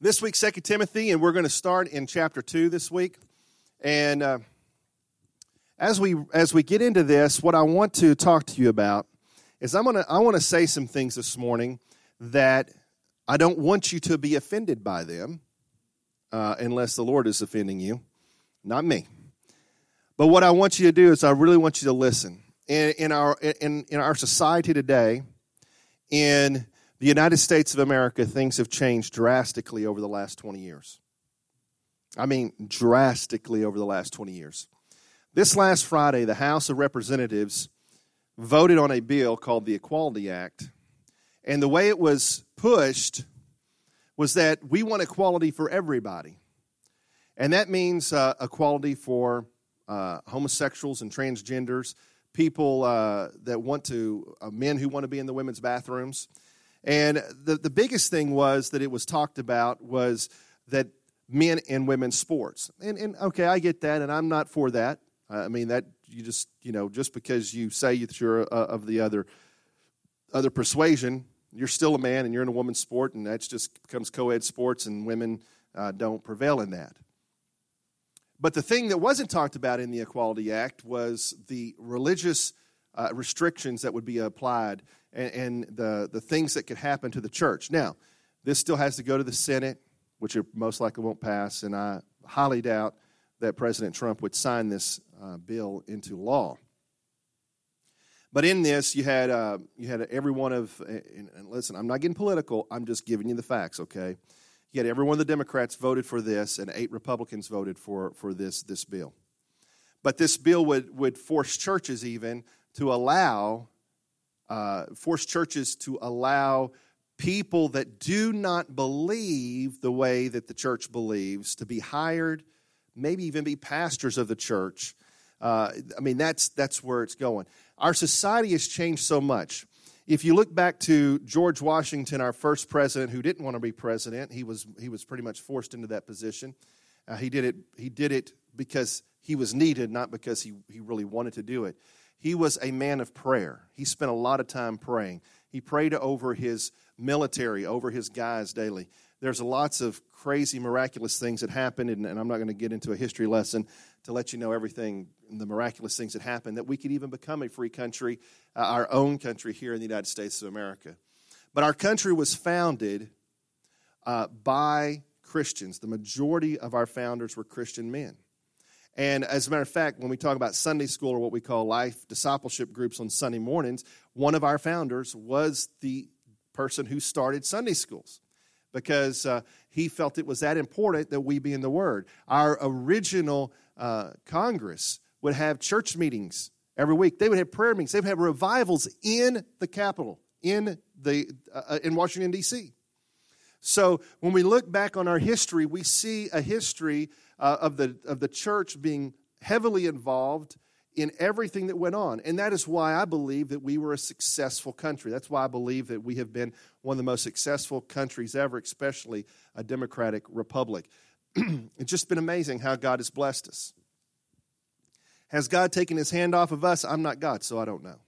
this week, Second Timothy, and we're going to start in chapter 2 this week. And uh, as, we, as we get into this, what I want to talk to you about is I'm gonna, I want to say some things this morning that I don't want you to be offended by them uh, unless the Lord is offending you, not me. But what I want you to do is I really want you to listen. In, in, our, in, in our society today, in the United States of America, things have changed drastically over the last 20 years. I mean, drastically over the last 20 years. This last Friday, the House of Representatives voted on a bill called the Equality Act. And the way it was pushed was that we want equality for everybody. And that means uh, equality for uh, homosexuals and transgenders, people uh, that want to, uh, men who want to be in the women's bathrooms. And the, the biggest thing was that it was talked about was that men and women's sports. And, and okay, I get that, and I'm not for that. I mean, that you just, you know, just because you say that you're uh, of the other, other persuasion, you're still a man and you're in a woman's sport, and that just becomes co ed sports, and women uh, don't prevail in that. But the thing that wasn't talked about in the Equality Act was the religious uh, restrictions that would be applied and, and, the, the things that could happen to the church. Now, this still has to go to the Senate, which it most likely won't pass, and I highly doubt that President Trump would sign this uh, bill into law. But in this, you had uh, you had every one of and, and listen. I'm not getting political. I'm just giving you the facts. Okay, You had every one of the Democrats voted for this, and eight Republicans voted for, for this, this bill. But this bill would, would force churches even to allow, uh, force churches to allow people that do not believe the way that the church believes to be hired, maybe even be pastors of the church. Uh, I mean, that's, that's where it's going. Our society has changed so much. If you look back to George Washington, our first president, who didn't want to be president, he was, he was pretty much forced into that position. Uh, he, did it, he did it because he was needed, not because he, he really wanted to do it. He was a man of prayer. He spent a lot of time praying. He prayed over his military, over his guys daily. There's lots of crazy, miraculous things that happened, and, and I'm not going to get into a history lesson to let you know everything the miraculous things that happened, that we could even become a free country, uh, our own country here in the United States of America. But our country was founded uh, by Christians. The majority of our founders were Christian men. And as a matter of fact, when we talk about Sunday school or what we call life discipleship groups on Sunday mornings, one of our founders was the person who started Sunday schools because uh, he felt it was that important that we be in the Word. Our original uh, Congress would have church meetings every week. They would have prayer meetings. They would have revivals in the Capitol, in, the, uh, uh in Washington, D.C. So when we look back on our history, we see a history uh, of, the, of the church being heavily involved in everything that went on. And that is why I believe that we were a successful country. That's why I believe that we have been one of the most successful countries ever, especially a democratic republic. it's just been amazing how God has blessed us. Has God taken his hand off of us? I'm not God, so I don't know.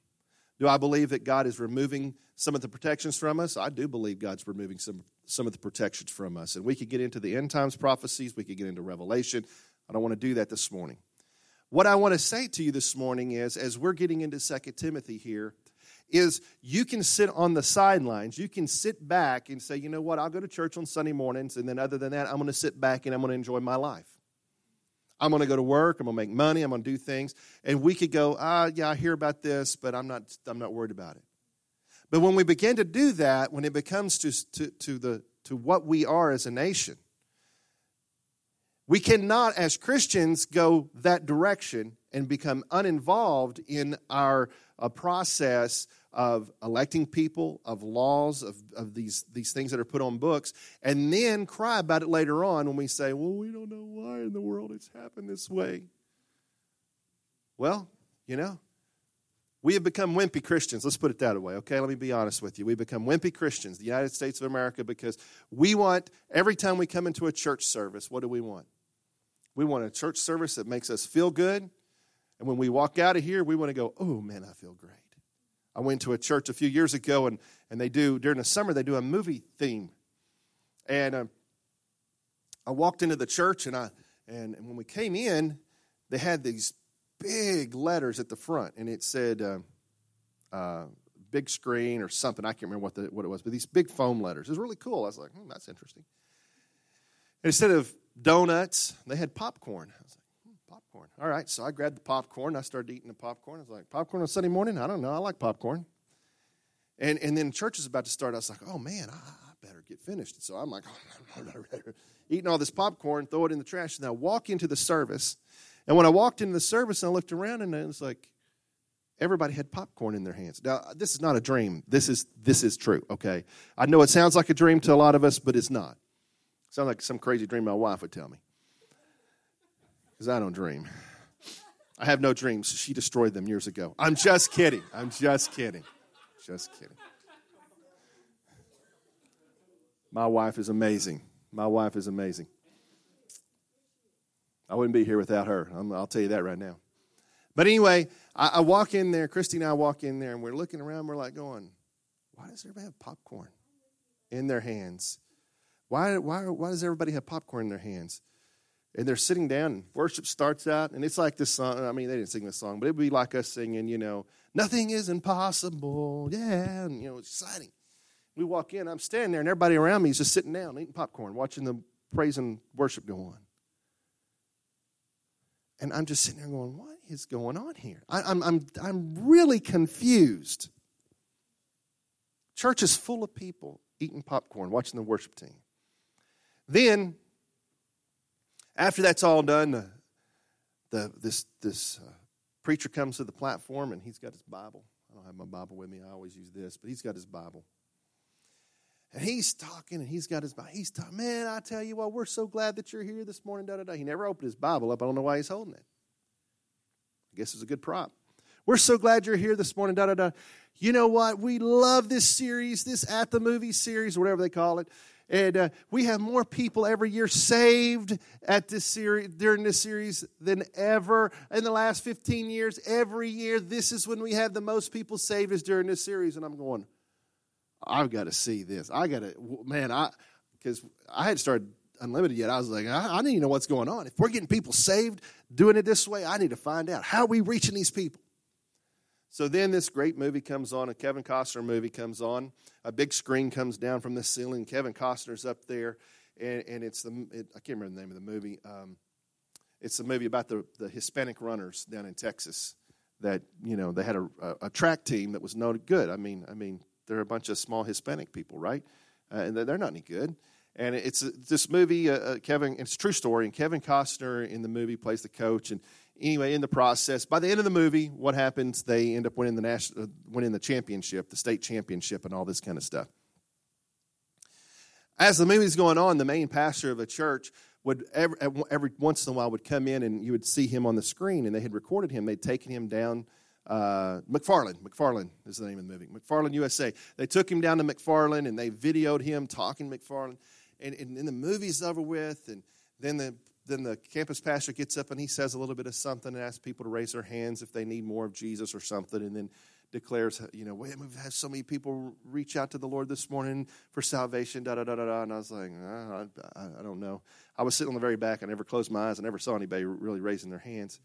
Do I believe that God is removing some of the protections from us? I do believe God's removing some, some of the protections from us. And we could get into the end times prophecies, we could get into Revelation. I don't want to do that this morning. What I want to say to you this morning is, as we're getting into Second Timothy here, is you can sit on the sidelines. You can sit back and say, you know what, I'll go to church on Sunday mornings, and then other than that, I'm going to sit back and I'm going to enjoy my life. I'm going to go to work. I'm going to make money. I'm going to do things. And we could go, ah, yeah, I hear about this, but I'm not, I'm not worried about it. But when we begin to do that, when it becomes to, to, to, the, to what we are as a nation, we cannot, as Christians, go that direction and become uninvolved in our uh, process of electing people, of laws, of, of these, these things that are put on books, and then cry about it later on when we say, well, we don't know why in the world it's happened this way. Well, you know, we have become wimpy Christians. Let's put it that way, okay? Let me be honest with you. We become wimpy Christians, the United States of America, because we want, every time we come into a church service, what do we want? We want a church service that makes us feel good. And when we walk out of here, we want to go, oh man, I feel great. I went to a church a few years ago, and, and they do, during the summer, they do a movie theme. And uh, I walked into the church, and I and, and when we came in, they had these big letters at the front, and it said uh, uh, "big screen" or something. I can't remember what the, what it was, but these big foam letters. It was really cool. I was like, hmm, "That's interesting." Instead of donuts, they had popcorn. I was like, hmm, "Popcorn." All right, so I grabbed the popcorn. I started eating the popcorn. I was like, "Popcorn on Sunday morning? I don't know. I like popcorn." And and then church is about to start. I was like, "Oh man, I, I better get finished." So I'm like, eating all this popcorn, throw it in the trash, and I walk into the service. And when I walked into the service, and I looked around and it was like everybody had popcorn in their hands. Now, this is not a dream. This is this is true. Okay, I know it sounds like a dream to a lot of us, but it's not. It sounds like some crazy dream my wife would tell me, because I don't dream. I have no dreams. She destroyed them years ago. I'm just kidding. I'm just kidding. Just kidding. My wife is amazing. My wife is amazing. I wouldn't be here without her. i will tell you that right now. But anyway, I, I, walk in there. Christy and I walk in there, and we're looking around. We're like going, "Why does everybody have popcorn in their hands? Why, why, why does everybody have popcorn in their hands?" And they're sitting down, and worship starts out, and it's like this song. I mean, they didn't sing this song, but it would be like us singing, you know, "Nothing is impossible." Yeah, and you know, it's exciting. We walk in, I'm standing there, and everybody around me is just sitting down, eating popcorn, watching the praise and worship go on. And I'm just sitting there going, what is going on here? I, am I'm, I'm really confused. Church is full of people eating popcorn, watching the worship team. Then, after that's all done, the, the, this, this uh, preacher comes to the platform and he's got his Bible. I don't have my Bible with me, I always use this, but he's got his Bible. And he's talking and he's got his Bible. He's talking, man, I tell you what, we're so glad that you're here this morning. Da, da, da. He never opened his Bible up. I don't know why he's holding it. I guess it's a good prop. We're so glad you're here this morning. Da, da, da. You know what? We love this series, this At the Movie series, whatever they call it. And uh, we have more people every year saved at this series during this series than ever in the last 15 years. Every year, this is when we have the most people saved is during this series. And I'm going, I've got to see this. I got to, man, I, because I had started Unlimited yet. I was like, I, I need to know what's going on. If we're getting people saved doing it this way, I need to find out. How are we reaching these people? So then this great movie comes on, a Kevin Costner movie comes on. A big screen comes down from the ceiling. Kevin Costner's up there, and, and it's the, it, I can't remember the name of the movie. Um, it's the movie about the, the Hispanic runners down in Texas that, you know, they had a, a, a track team that was no good. I mean, I mean, they're a bunch of small Hispanic people, right? Uh, and they're not any good. And it's this movie, uh, uh, Kevin, it's a true story. And Kevin Costner in the movie plays the coach. And anyway, in the process, by the end of the movie, what happens? They end up winning the national, uh, winning the championship, the state championship, and all this kind of stuff. As the movie's going on, the main pastor of a church would every, every once in a while would come in, and you would see him on the screen. And they had recorded him. They'd taken him down uh, McFarland. McFarland is the name of the movie. McFarland USA. They took him down to McFarland and they videoed him talking McFarland. And, and the movie's over with, and then the then the campus pastor gets up and he says a little bit of something and asks people to raise their hands if they need more of Jesus or something, and then declares, you know, we've had so many people reach out to the Lord this morning for salvation, da da da da da. And I was like, I, I, I don't know. I was sitting on the very back. I never closed my eyes. I never saw anybody really raising their hands.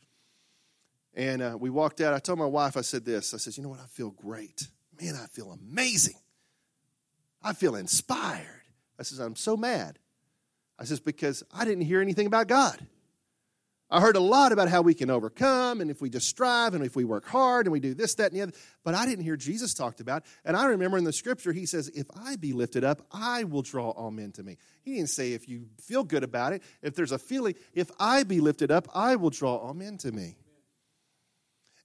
And uh, we walked out. I told my wife, I said this. I said, you know what? I feel great. Man, I feel amazing. I feel inspired. I says, I'm so mad. I says, because I didn't hear anything about God. I heard a lot about how we can overcome and if we just strive and if we work hard and we do this, that, and the other. But I didn't hear Jesus talked about. And I remember in the scripture, he says, If I be lifted up, I will draw all men to me. He didn't say if you feel good about it, if there's a feeling, if I be lifted up, I will draw all men to me.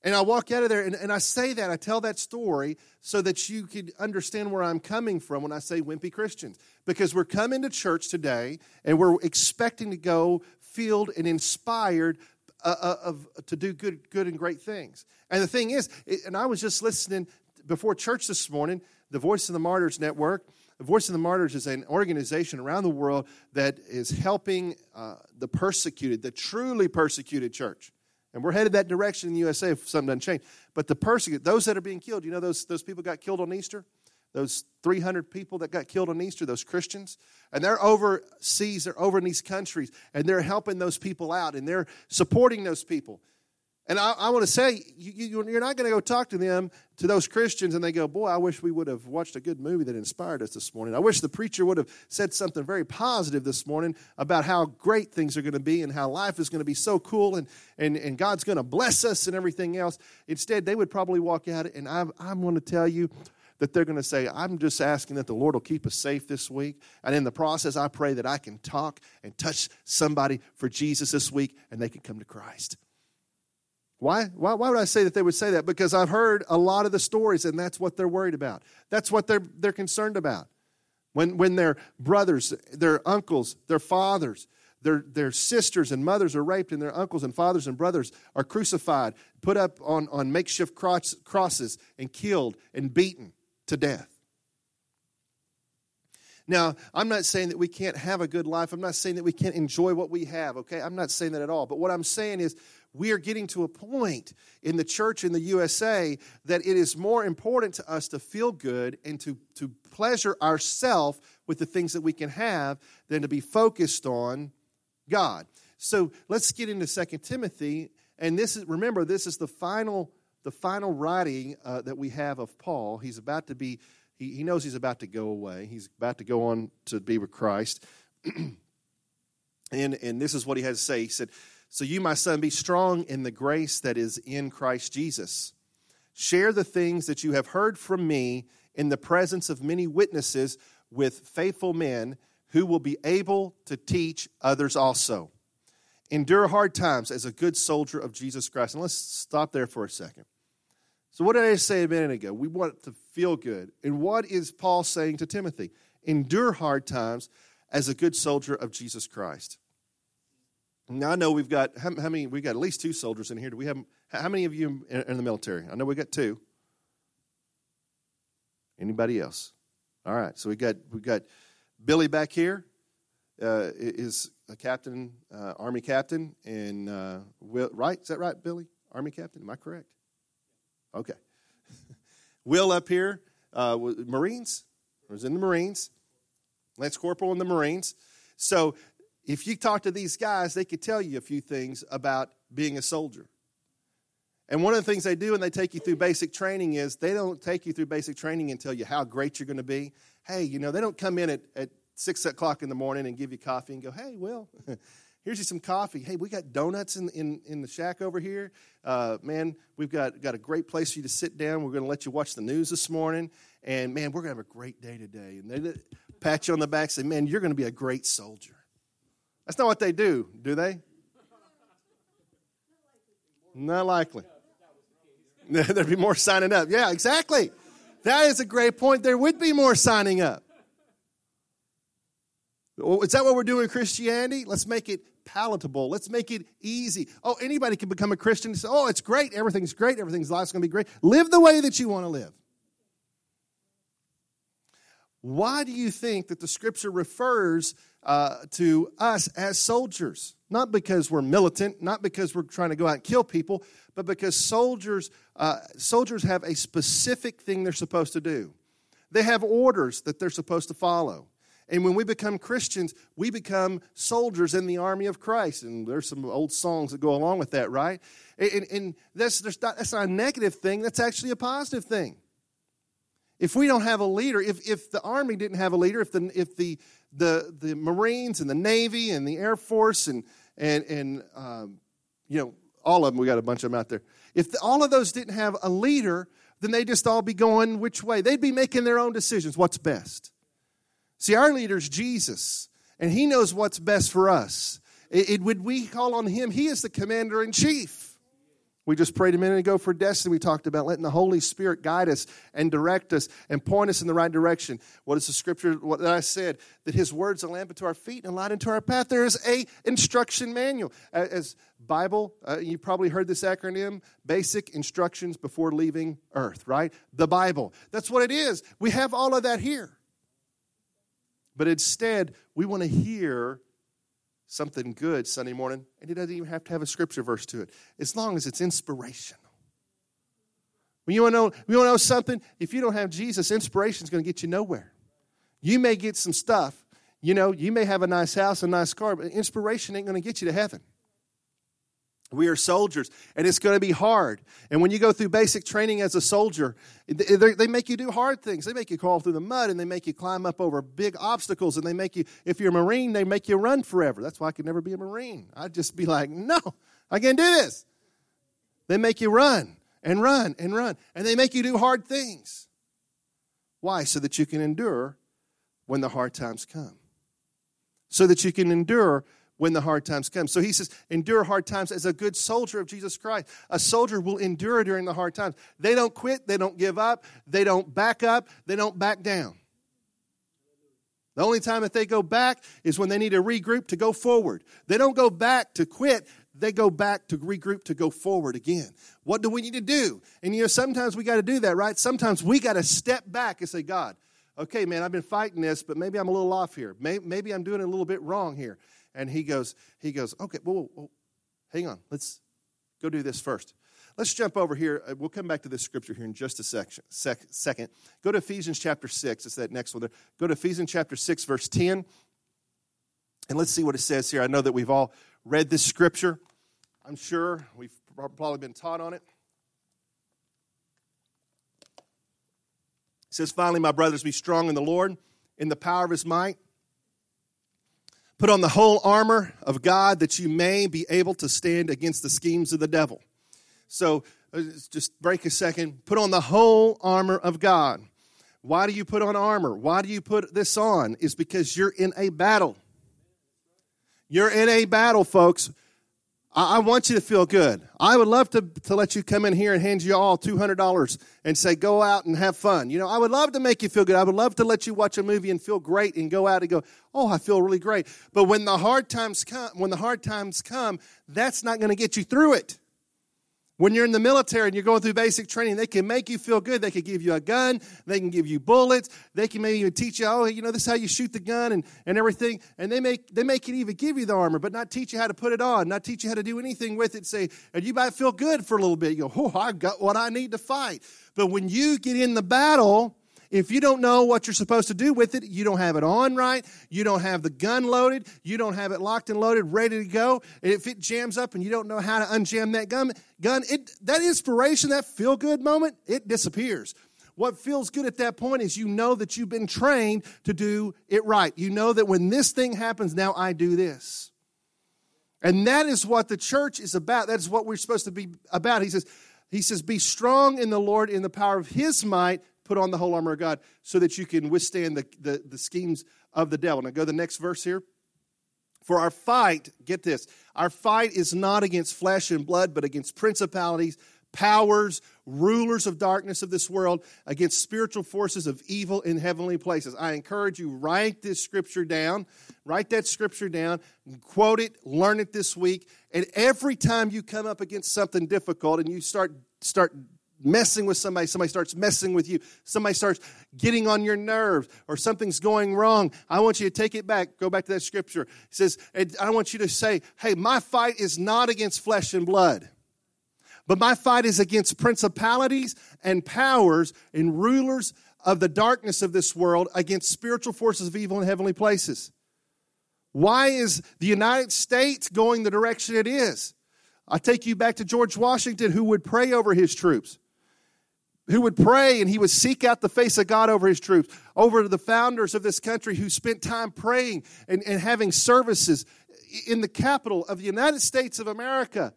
And I walk out of there and, and I say that, I tell that story so that you could understand where I'm coming from when I say wimpy Christians. Because we're coming to church today and we're expecting to go filled and inspired uh, uh of, to do good, good and great things. And the thing is, and I was just listening before church this morning, the Voice of the Martyrs Network. The Voice of the Martyrs is an organization around the world that is helping uh, the persecuted, the truly persecuted church. And we're headed that direction in the USA if something doesn't change. But the persecuted, those that are being killed, you know those, those people got killed on Easter? those 300 people that got killed on Easter, those Christians, and they're overseas, they're over in these countries, and they're helping those people out, and they're supporting those people. And I, I want to say, you, are not going to go talk to them, to those Christians, and they go, Boy, I wish we would have watched a good movie that inspired us this morning. I wish the preacher would have said something very positive this morning about how great things are going to be and how life is going to be so cool and, and, and God's going to bless us and everything else. Instead, they would probably walk out, and I'm, I'm going to tell you, that they're going to say, I'm just asking that the Lord will keep us safe this week. And in the process, I pray that I can talk and touch somebody for Jesus this week and they can come to Christ. Why? Why, why would I say that they would say that? Because I've heard a lot of the stories, and that's what they're worried about. That's what they're, they're concerned about. When, when their brothers, their uncles, their fathers, their, their sisters and mothers are raped, and their uncles and fathers and brothers are crucified, put up on, on makeshift cross, crosses, and killed and beaten to death. Now, I'm not saying that we can't have a good life. I'm not saying that we can't enjoy what we have, okay? I'm not saying that at all. But what I'm saying is we are getting to a point in the church in the USA that it is more important to us to feel good and to, to pleasure ourselves with the things that we can have than to be focused on God. So let's get into Second Timothy. And this is remember, this is the final the final writing uh, that we have of Paul, he's about to be, he, he knows he's about to go away. He's about to go on to be with Christ. and, and this is what he has to say. He said, So you, my son, be strong in the grace that is in Christ Jesus. Share the things that you have heard from me in the presence of many witnesses with faithful men who will be able to teach others also. Endure hard times as a good soldier of Jesus Christ. And let's stop there for a second. So, what did I say a minute ago? We want to feel good. And what is Paul saying to Timothy? Endure hard times as a good soldier of Jesus Christ. Now, I know we've got, how, how many, we've got at least two soldiers in here. Do we have, how many of you in, in the military? I know we got two. Anybody else? All right, so we got, we got Billy back here. Uh, is a captain, uh, army captain, and uh, Will, right? Is that right, Billy? Army captain? Am I correct? Okay. Will up here, uh, Marines, was in the Marines, Lance Corporal in the Marines. So if you talk to these guys, they could tell you a few things about being a soldier. And one of the things they do when they take you through basic training is they don't take you through basic training and tell you how great you're going to be. Hey, you know, they don't come in at, at six o'clock in the morning and give you coffee and go, hey, Will, here's you some coffee. Hey, we got donuts in, in, in the shack over here. Uh, man, we've got, got a great place for you to sit down. We're going to let you watch the news this morning. And man, we're going to have a great day today. And they pat you on the back say, man, you're going to be a great soldier. That's not what they do, do they? Not likely. There'd be more signing up. Yeah, exactly. That is a great point. There would be more signing up. Is that what we're doing in Christianity? Let's make it palatable. Let's make it easy. Oh, anybody can become a Christian say, oh, it's great. Everything's great. Everything's life's going to be great. Live the way that you want to live. Why do you think that the scripture refers uh, to us as soldiers? Not because we're militant, not because we're trying to go out and kill people, but because soldiers, uh, soldiers have a specific thing they're supposed to do. They have orders that they're supposed to follow. And when we become Christians, we become soldiers in the army of Christ. And there's some old songs that go along with that, right? And, and that's, not, that's not a negative thing, that's actually a positive thing. If we don't have a leader, if, if the army didn't have a leader, if the, if the, the, the Marines and the Navy and the Air Force and, and, and um, you know, all of them, we got a bunch of them out there. If the, all of those didn't have a leader, then they'd just all be going which way? They'd be making their own decisions. What's best? See, our leader is Jesus, and he knows what's best for us. It, it, would we call on him? He is the commander in chief. We just prayed a minute ago for destiny. We talked about letting the Holy Spirit guide us and direct us and point us in the right direction. What is the scripture? What I said that His words are a lamp unto our feet and a light unto our path. There is a instruction manual. As Bible, uh, you probably heard this acronym: Basic Instructions Before Leaving Earth. Right? The Bible. That's what it is. We have all of that here. But instead, we want to hear something good Sunday morning, and it doesn't even have to have a scripture verse to it, as long as it's inspirational. When you want to know, you want to know something? If you don't have Jesus, inspiration is going to get you nowhere. You may get some stuff. You know, you may have a nice house, a nice car, but inspiration ain't going to get you to heaven. We are soldiers, and it's going to be hard. And when you go through basic training as a soldier, they make you do hard things. They make you crawl through the mud, and they make you climb up over big obstacles, and they make you, if you're a Marine, they make you run forever. That's why I could never be a Marine. I'd just be like, no, I can't do this. They make you run and run and run, and they make you do hard things. Why? So that you can endure when the hard times come. So that you can endure when the hard times come. So he says, endure hard times as a good soldier of Jesus Christ. A soldier will endure during the hard times. They don't quit, they don't give up, they don't back up, they don't back down. The only time that they go back is when they need to regroup to go forward. They don't go back to quit, they go back to regroup to go forward again. What do we need to do? And you know, sometimes we got to do that, right? Sometimes we got to step back and say, God, okay, man, I've been fighting this, but maybe I'm a little off here. Maybe I'm doing it a little bit wrong here and he goes, he goes, okay, well, hang on, let's go do this first. Let's jump over here. Uh, we'll come back to this scripture here in just a section, sec, second. Go to Ephesians chapter 6. It's that next one there. Go to Ephesians chapter 6, verse 10. And let's see what it says here. I know that we've all read this scripture. I'm sure we've probably been taught on it. It says, Finally, my brothers, be strong in the Lord, in the power of his might. Put on the whole armor of God that you may be able to stand against the schemes of the devil. So uh, just break a second. Put on the whole armor of God. Why do you put on armor? Why do you put this on? Is because you're in a battle. You're in a battle, folks. I, want you to feel good. I would love to, to let you come in here and hand you all $200 and say, go out and have fun. You know, I would love to make you feel good. I would love to let you watch a movie and feel great and go out and go, oh, I feel really great. But when the hard times come, when the hard times come, that's not going to get you through it. When you're in the military and you're going through basic training, they can make you feel good. They can give you a gun, they can give you bullets, they can maybe even teach you, oh, you know, this is how you shoot the gun and, and everything. And they make they make it even give you the armor, but not teach you how to put it on, not teach you how to do anything with it. Say, and you might feel good for a little bit. You go, oh, I've got what I need to fight. But when you get in the battle, if you don't know what you're supposed to do with it, you don't have it on right, you don't have the gun loaded, you don't have it locked and loaded, ready to go, if it jams up and you don't know how to unjam that gun, gun it, that inspiration, that feel good moment, it disappears. What feels good at that point is you know that you've been trained to do it right. You know that when this thing happens, now I do this. And that is what the church is about. That is what we're supposed to be about. He says, he says, Be strong in the Lord in the power of his might put on the whole armor of God so that you can withstand the, the, the schemes of the devil. Now go to the next verse here. For our fight, get this, our fight is not against flesh and blood, but against principalities, powers, rulers of darkness of this world, against spiritual forces of evil in heavenly places. I encourage you, write this scripture down. Write that scripture down, quote it, learn it this week. And every time you come up against something difficult and you start start messing with somebody, somebody starts messing with you, somebody starts getting on your nerves, or something's going wrong, I want you to take it back. Go back to that scripture. It says, I want you to say, hey, my fight is not against flesh and blood. But my fight is against principalities and powers and rulers of the darkness of this world, against spiritual forces of evil in heavenly places. Why is the United States going the direction it is? I take you back to George Washington, who would pray over his troops who would pray and he would seek out the face of God over his troops, over the founders of this country who spent time praying and, and having services in the capital of the United States of America.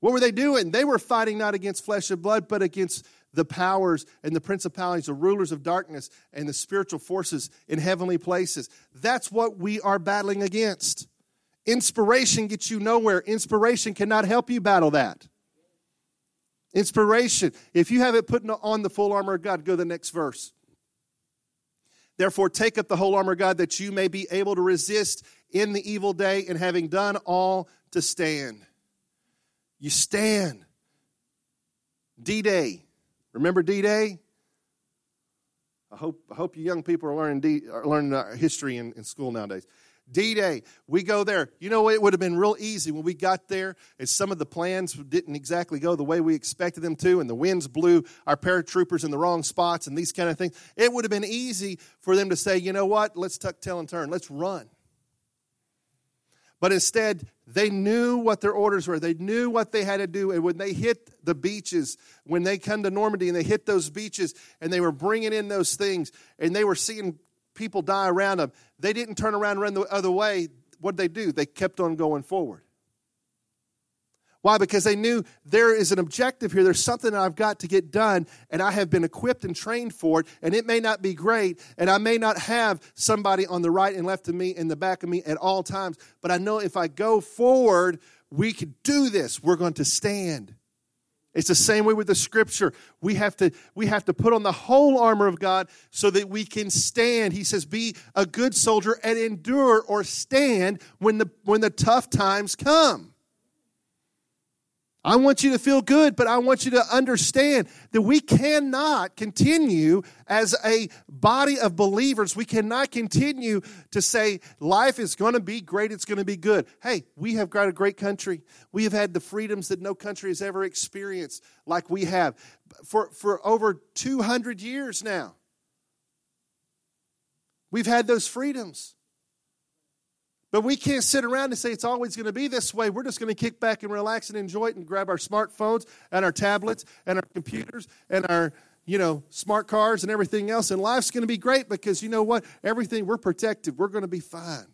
What were they doing? They were fighting not against flesh and blood, but against the powers and the principalities, the rulers of darkness, and the spiritual forces in heavenly places. That's what we are battling against. Inspiration gets you nowhere. Inspiration cannot help you battle that. Inspiration. If you haven't put on the full armor of God, go to the next verse. Therefore, take up the whole armor of God that you may be able to resist in the evil day, and having done all to stand. You stand. D Day. Remember D Day? I hope, I hope you young people are learning, D, are learning uh, history in, in school nowadays. D Day, we go there. You know, it would have been real easy when we got there, as some of the plans didn't exactly go the way we expected them to, and the winds blew our paratroopers in the wrong spots and these kind of things. It would have been easy for them to say, you know what, let's tuck tail and turn, let's run. But instead, they knew what their orders were. They knew what they had to do. And when they hit the beaches, when they come to Normandy and they hit those beaches and they were bringing in those things and they were seeing people die around them, they didn't turn around and run the other way. What did they do? They kept on going forward. Why? Because they knew there is an objective here. There's something I've got to get done, and I have been equipped and trained for it, and it may not be great, and I may not have somebody on the right and left of me and the back of me at all times, but I know if I go forward, we can do this. We're going to stand. It's the same way with the scripture. We have to we have to put on the whole armor of God so that we can stand. He says be a good soldier and endure or stand when the when the tough times come. I want you to feel good, but I want you to understand that we cannot continue as a body of believers. We cannot continue to say life is going to be great, it's going to be good. Hey, we have got a great country. We have had the freedoms that no country has ever experienced like we have for, for over 200 years now. We've had those freedoms. But we can't sit around and say it's always going to be this way. We're just going to kick back and relax and enjoy it and grab our smartphones and our tablets and our computers and our you know smart cars and everything else. And life's going to be great because you know what? Everything we're protected. We're going to be fine.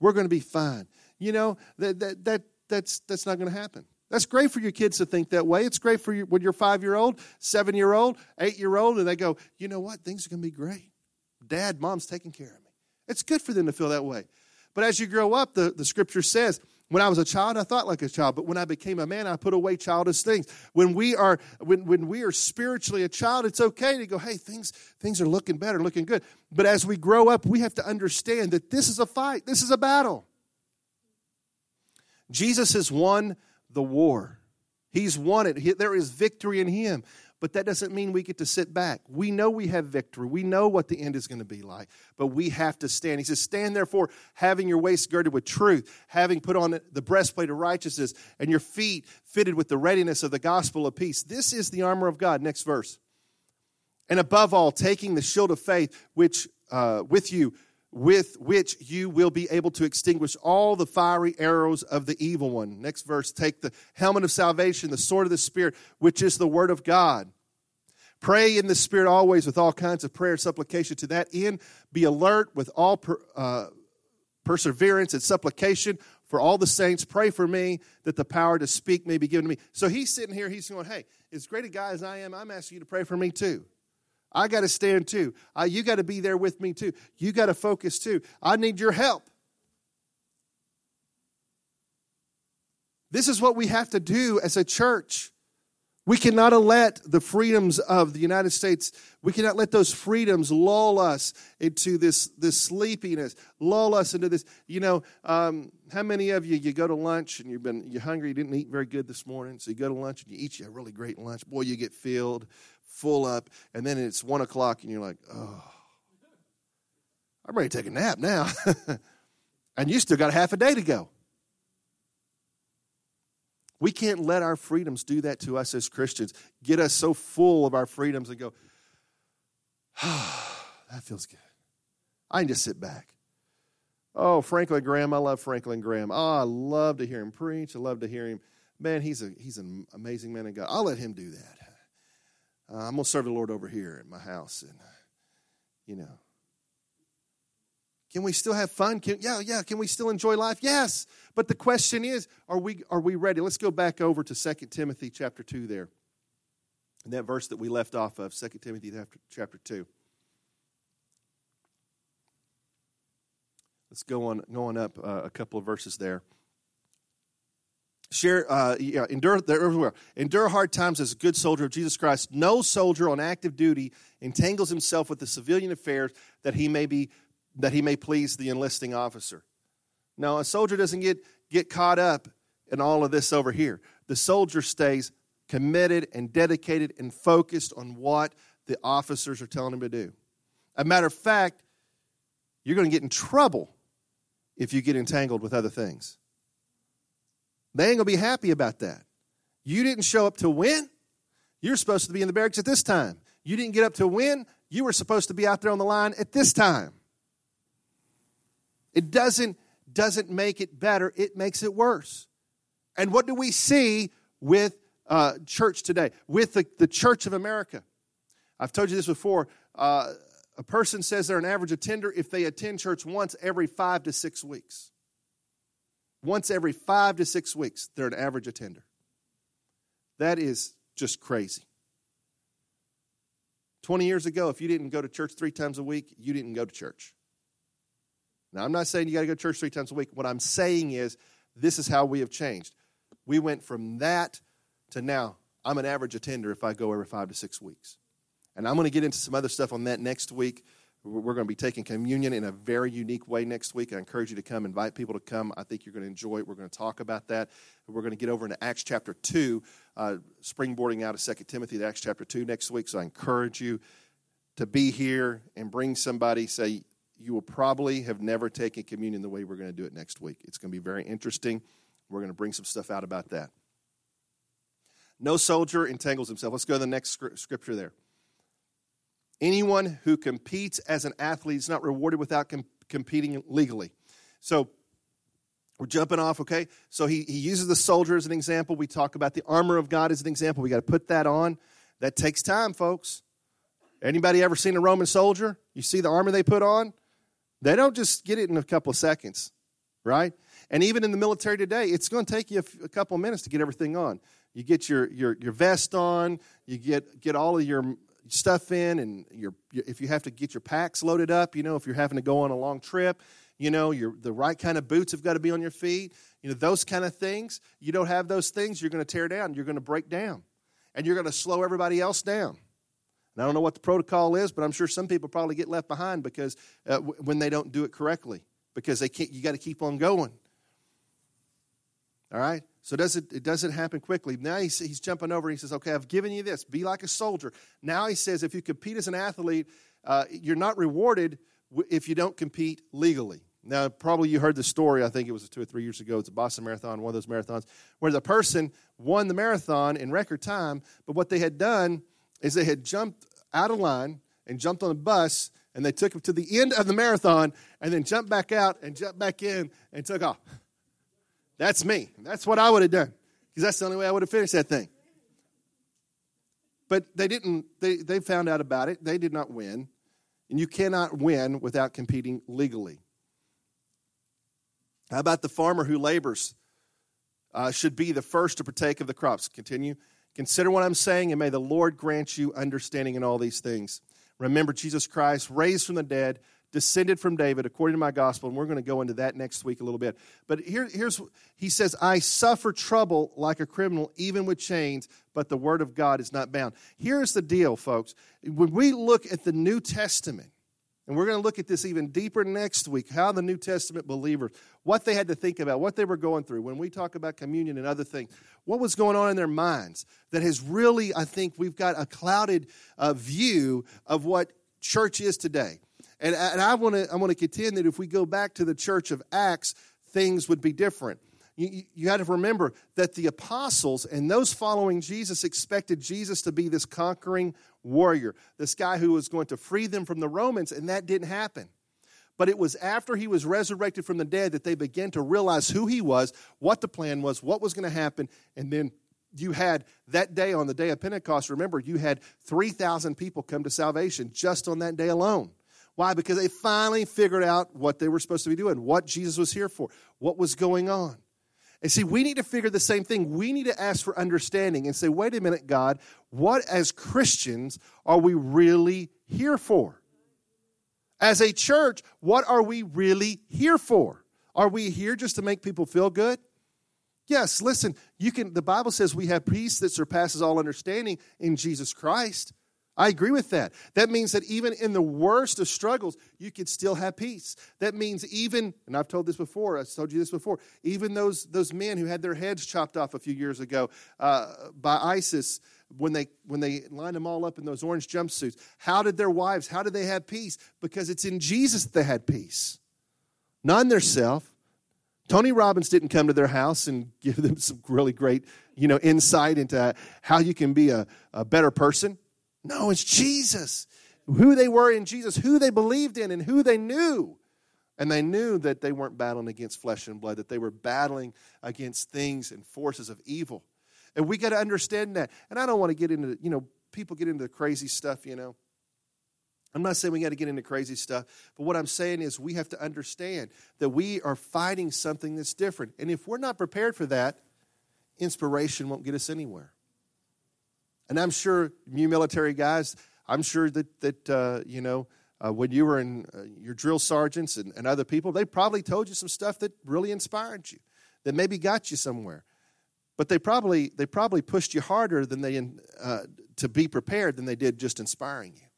We're going to be fine. You know that, that, that that's that's not going to happen. That's great for your kids to think that way. It's great for you when you're five year old seven year old eight year old and they go you know what? Things are going to be great. Dad mom's taking care of me. It's good for them to feel that way but as you grow up, the, the scripture says, when I was a child, I thought like a child, but when I became a man, I put away childish things. When we are when, when we are spiritually a child, it's okay to go, hey, things things are looking better, looking good. But as we grow up, we have to understand that this is a fight, this is a battle. Jesus has won the war. He's won it. He, there is victory in him but that doesn't mean we get to sit back. We know we have victory. We know what the end is going to be like, but we have to stand. He says, Stand therefore, having your waist girded with truth, having put on the breastplate of righteousness, and your feet fitted with the readiness of the gospel of peace. This is the armor of God. Next verse. And above all, taking the shield of faith, which uh, with you, with which you will be able to extinguish all the fiery arrows of the evil one. Next verse take the helmet of salvation, the sword of the Spirit, which is the word of God. Pray in the Spirit always with all kinds of prayer and supplication. To that end, be alert with all per, uh, perseverance and supplication for all the saints. Pray for me that the power to speak may be given to me. So he's sitting here, he's going, Hey, as great a guy as I am, I'm asking you to pray for me too. I got to stand too. Uh, you got to be there with me too. You got to focus too. I need your help. This is what we have to do as a church. We cannot let the freedoms of the United States, we cannot let those freedoms lull us into this, this sleepiness, lull us into this. You know, um, how many of you, you go to lunch and you've been, you're hungry, you didn't eat very good this morning, so you go to lunch and you eat you a really great lunch. Boy, you get filled full up, and then it's one o'clock, and you're like, oh, I'm ready to take a nap now. and you still got half a day to go. We can't let our freedoms do that to us as Christians, get us so full of our freedoms and go, oh, that feels good. I can just sit back. Oh, Franklin Graham, I love Franklin Graham. Oh, I love to hear him preach. I love to hear him. Man, he's a he's an amazing man of God. I'll let him do that. Uh, I'm going to serve the Lord over here in my house. And, you know, can we still have fun? Can, yeah, yeah. Can we still enjoy life? Yes. But the question is, are we, are we ready? Let's go back over to 2 Timothy chapter 2 there. And that verse that we left off of, 2 Timothy chapter 2. Let's go on, going up uh, a couple of verses there share uh, yeah, endure everywhere. Endure hard times as a good soldier of jesus christ. No soldier on active duty entangles himself with the civilian affairs that he may be that he may please the enlisting officer. Now a soldier doesn't get get caught up in all of this over here. The soldier stays committed and dedicated and focused on what the officers are telling him to do. A matter of fact you're going to get in trouble if you get entangled with other things. They ain't going to be happy about that. You didn't show up to win. You're supposed to be in the barracks at this time. You didn't get up to win. You were supposed to be out there on the line at this time. It doesn't, doesn't make it better, it makes it worse. And what do we see with uh, church today, with the, the Church of America? I've told you this before. Uh, a person says they're an average attender if they attend church once every five to six weeks. Once every five to six weeks, they're an average attender. That is just crazy. 20 years ago, if you didn't go to church three times a week, you didn't go to church. Now, I'm not saying you got to go to church three times a week. What I'm saying is this is how we have changed. We went from that to now, I'm an average attender if I go every five to six weeks. And I'm going to get into some other stuff on that next week. We're going to be taking communion in a very unique way next week. I encourage you to come, invite people to come. I think you're going to enjoy it. We're going to talk about that. We're going to get over into Acts chapter 2, uh, springboarding out of 2 Timothy to Acts chapter 2 next week. So I encourage you to be here and bring somebody. Say, you will probably have never taken communion the way we're going to do it next week. It's going to be very interesting. We're going to bring some stuff out about that. No soldier entangles himself. Let's go to the next scripture there. Anyone who competes as an athlete is not rewarded without com- competing legally. So we're jumping off, okay? So he, he uses the soldier as an example. We talk about the armor of God as an example. We got to put that on. That takes time, folks. Anybody ever seen a Roman soldier? You see the armor they put on? They don't just get it in a couple of seconds, right? And even in the military today, it's going to take you a, couple of minutes to get everything on. You get your, your, your vest on, you get, get all of your stuff in, and your, if you have to get your packs loaded up, you know, if you're having to go on a long trip, you know, your, the right kind of boots have got to be on your feet, you know, those kind of things. You don't have those things, you're going to tear down, you're going to break down, and you're going to slow everybody else down. And I don't know what the protocol is, but I'm sure some people probably get left behind because uh, w- when they don't do it correctly, because they can't, you got to keep on going. All right? So does it, it doesn't happen quickly. Now he's, he's jumping over. He says, okay, I've given you this. Be like a soldier. Now he says, if you compete as an athlete, uh, you're not rewarded if you don't compete legally. Now, probably you heard the story, I think it was two or three years ago. It's a Boston Marathon, one of those marathons, where the person won the marathon in record time, but what they had done is they had jumped out of line and jumped on a bus, and they took him to the end of the marathon, and then jumped back out and jumped back in and took off. That's me. That's what I would have done because that's the only way I would have finished that thing. But they didn't, they, they found out about it. They did not win. And you cannot win without competing legally. How about the farmer who labors uh, should be the first to partake of the crops? Continue. Consider what I'm saying, and may the Lord grant you understanding in all these things. Remember Jesus Christ, raised from the dead, descended from David according to my gospel, and we're going to go into that next week a little bit. But here, here's he says, I suffer trouble like a criminal, even with chains, but the word of God is not bound. Here's the deal, folks. When we look at the New Testament, and we're going to look at this even deeper next week how the New Testament believers, what they had to think about, what they were going through. When we talk about communion and other things, what was going on in their minds that has really, I think, we've got a clouded uh, view of what church is today. And, and I want to I want to contend that if we go back to the church of Acts, things would be different. You, you to remember that the apostles and those following Jesus expected Jesus to be this conquering warrior, this guy who was going to free them from the Romans, and that didn't happen. But it was after he was resurrected from the dead that they began to realize who he was, what the plan was, what was going to happen, and then you had that day on the day of Pentecost, remember, you had 3,000 people come to salvation just on that day alone. Why? Because they finally figured out what they were supposed to be doing, what Jesus was here for, what was going on. And see, we need to figure the same thing. We need to ask for understanding and say, wait a minute, God, what as Christians are we really here for? As a church, what are we really here for? Are we here just to make people feel good? Yes, listen, you can the Bible says we have peace that surpasses all understanding in Jesus Christ. I agree with that. That means that even in the worst of struggles, you can still have peace. That means even, and I've told this before, I've told you this before, even those, those men who had their heads chopped off a few years ago uh, by ISIS, when they, when they lined them all up in those orange jumpsuits, how did their wives, how did they have peace? Because it's in Jesus that they had peace, not in their self. Tony Robbins didn't come to their house and give them some really great, you know, insight into how you can be a, a better person. No, it's Jesus. Who they were in Jesus, who they believed in, and who they knew. And they knew that they weren't battling against flesh and blood, that they were battling against things and forces of evil. And we got to understand that. And I don't want to get into, you know, people get into the crazy stuff, you know. I'm not saying we got to get into crazy stuff, but what I'm saying is we have to understand that we are fighting something that's different. And if we're not prepared for that, inspiration won't get us anywhere. And I'm sure you military guys, I'm sure that, that uh, you know, uh, when you were in uh, your drill sergeants and, and other people, they probably told you some stuff that really inspired you, that maybe got you somewhere. But they probably, they probably pushed you harder than they, uh, to be prepared than they did just inspiring you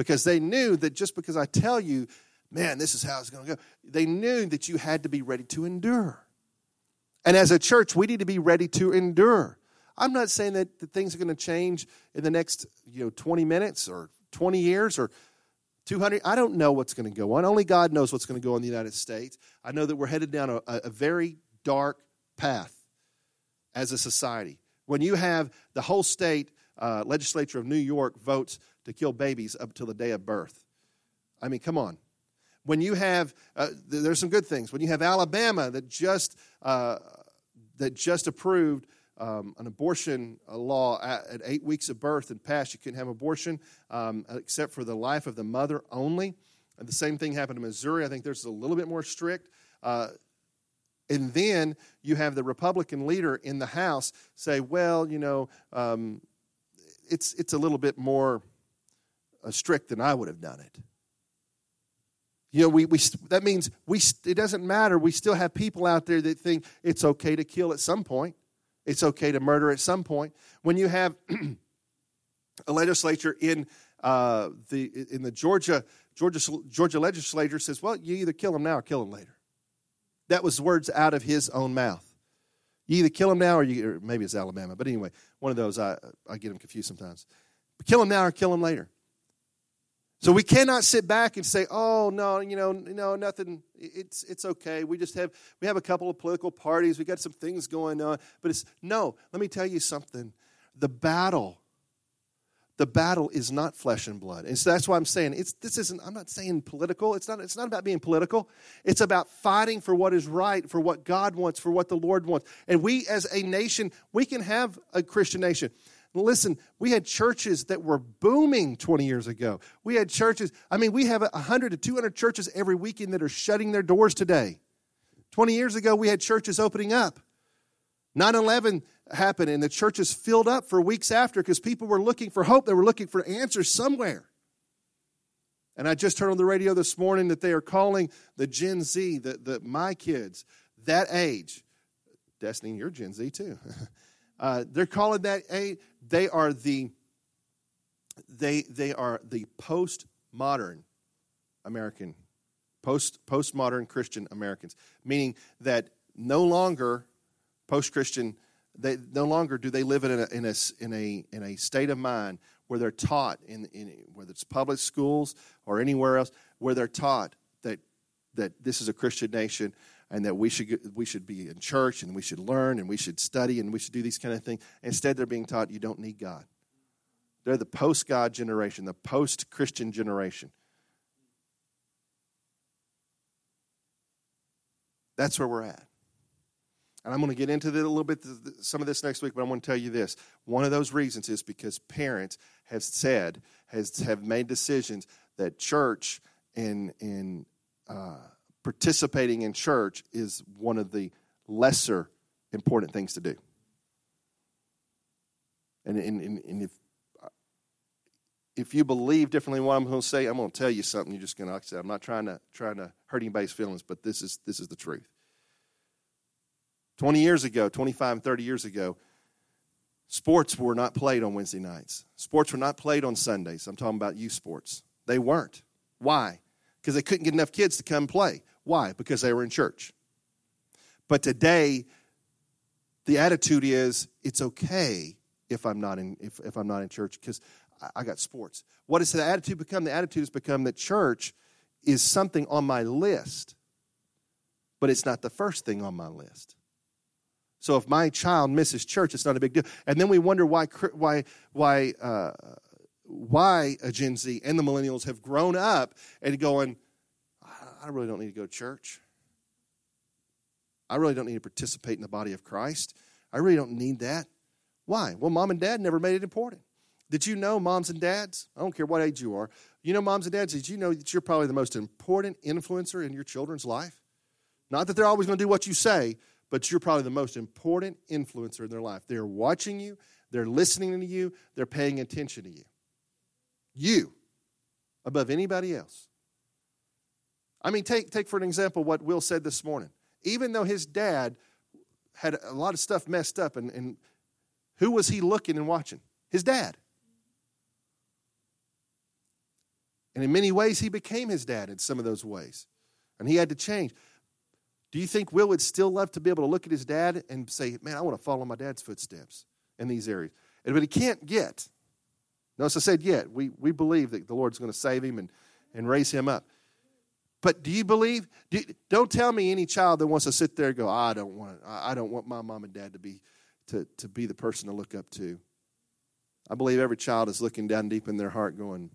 because they knew that just because I tell you, man, this is how it's going to go, they knew that you had to be ready to endure. And as a church, we need to be ready to endure. I'm not saying that, that things are going to change in the next you know 20 minutes or 20 years or 200. I don't know what's going to go on. Only God knows what's going to go on in the United States. I know that we're headed down a, a very dark path as a society. When you have the whole state uh, legislature of New York votes to kill babies up till the day of birth. I mean, come on. When you have, uh, there's some good things. When you have Alabama that just uh, that just approved um, an abortion law at, at, eight weeks of birth and passed, you couldn't have abortion um, except for the life of the mother only. And the same thing happened in Missouri. I think there's a little bit more strict. Uh, and then you have the Republican leader in the House say, well, you know, um, it's, it's a little bit more uh, strict than I would have done it. You know, we, we, that means we, it doesn't matter. We still have people out there that think it's okay to kill at some point. It's okay to murder at some point. When you have a legislature in uh, the in the Georgia Georgia Georgia legislature says, well, you either kill him now or kill him later. That was words out of his own mouth. You either kill him now or, you, or maybe it's Alabama, but anyway, one of those I I get them confused sometimes. Kill him now or kill him later. So we cannot sit back and say, "Oh no, you know, no, nothing. It's it's okay. We just have we have a couple of political parties. We got some things going on." But it's no. Let me tell you something. The battle, the battle is not flesh and blood, and so that's why I'm saying it's. This isn't. I'm not saying political. It's not. It's not about being political. It's about fighting for what is right, for what God wants, for what the Lord wants. And we, as a nation, we can have a Christian nation. Listen, we had churches that were booming 20 years ago. We had churches, I mean, we have 100 to 200 churches every weekend that are shutting their doors today. 20 years ago, we had churches opening up. 9 11 happened, and the churches filled up for weeks after because people were looking for hope. They were looking for answers somewhere. And I just heard on the radio this morning that they are calling the Gen Z, the, the my kids, that age. Destiny, you're Gen Z too. Uh, they're calling that a. They are the. They they are the postmodern American, post postmodern Christian Americans, meaning that no longer post Christian. They no longer do they live in a, in a in a in a state of mind where they're taught in, in whether it's public schools or anywhere else where they're taught that that this is a Christian nation and that we should, we should be in church and we should learn and we should study and we should do these kind of things. Instead, they're being taught you don't need God. They're the post God generation, the post Christian generation. That's where we're at. And I'm going to get into a little bit some of this next week, but I'm going to tell you this. One of those reasons is because parents have said, has have made decisions that church and and uh, participating in church is one of the lesser important things to do. And, and, and if, if you believe differently what I'm going to say, I'm going to tell you something. You're just going to, like I said, I'm not trying to, trying to hurt anybody's feelings, but this is, this is the truth. 20 years ago, 25 and 30 years ago, sports were not played on Wednesday nights. Sports were not played on Sundays. I'm talking about youth sports. They weren't. Why? Because they couldn't get enough kids to come play. Why? Because they were in church. But today, the attitude is it's okay if I'm not in if, if I'm not in church because I, I got sports. What has the attitude become? The attitude has become that church is something on my list but it's not the first thing on my list. So if my child misses church, it's not a big deal. And then we wonder why why why uh, why a Gen Z and the millennials have grown up and going, I really don't need to go to church. I really don't need to participate in the body of Christ. I really don't need that. Why? Well, mom and dad never made it important. Did you know, moms and dads? I don't care what age you are. You know, moms and dads, did you know that you're probably the most important influencer in your children's life? Not that they're always going to do what you say, but you're probably the most important influencer in their life. They're watching you, they're listening to you, they're paying attention to you. You, above anybody else. I mean, take, take for an example what Will said this morning. Even though his dad had a lot of stuff messed up, and, and who was he looking and watching? His dad. And in many ways, he became his dad in some of those ways. And he had to change. Do you think Will would still love to be able to look at his dad and say, Man, I want to follow my dad's footsteps in these areas? But he can't yet. Notice I said yet. We, we believe that the Lord's going to save him and, and raise him up. But do you believe? Do, not tell me any child that wants to sit there and go, I don't want I don't want my mom and dad to be to, to be the person to look up to. I believe every child is looking down deep in their heart, going,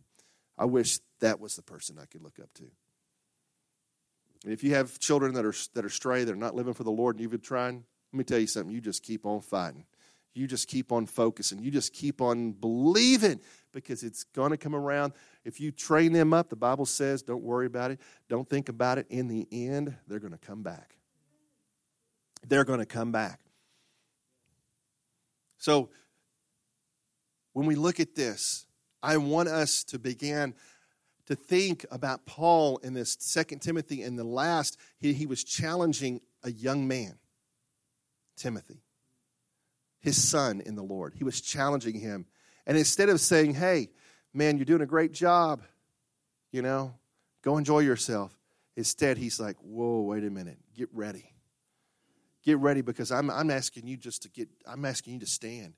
I wish that was the person I could look up to. And if you have children that are that are stray, that are not living for the Lord, and you've been trying, let me tell you something. You just keep on fighting. You just keep on focusing. You just keep on believing because it's going to come around. If you train them up, the Bible says, don't worry about it. Don't think about it. In the end, they're going to come back. They're going to come back. So, when we look at this, I want us to begin to think about Paul in this Second Timothy. In the last, he, he was challenging a young man, Timothy, his son in the Lord. He was challenging him. And instead of saying, hey, man, you're doing a great job, you know, go enjoy yourself, instead, he's like, whoa, wait a minute, get ready. Get ready because I'm, I'm asking you just to get, I'm asking you to stand.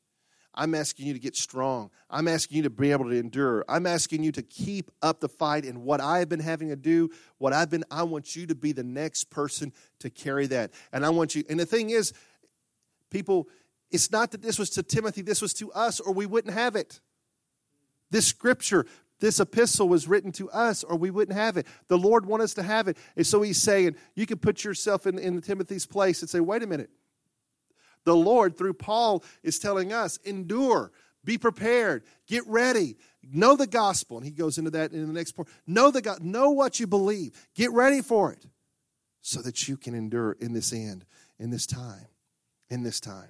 I'm asking you to get strong. I'm asking you to be able to endure. I'm asking you to keep up the fight and what I've been having to do, what I've been, I want you to be the next person to carry that. And I want you, and the thing is, people, it's not that this was to Timothy, this was to us, or we wouldn't have it. This scripture, this epistle was written to us, or we wouldn't have it. The Lord wanted us to have it. And so he's saying, you can put yourself in, in Timothy's place and say, wait a minute. The Lord, through Paul, is telling us endure, be prepared, get ready, know the gospel. And he goes into that in the next part. Know the God, know what you believe, get ready for it so that you can endure in this end, in this time, in this time.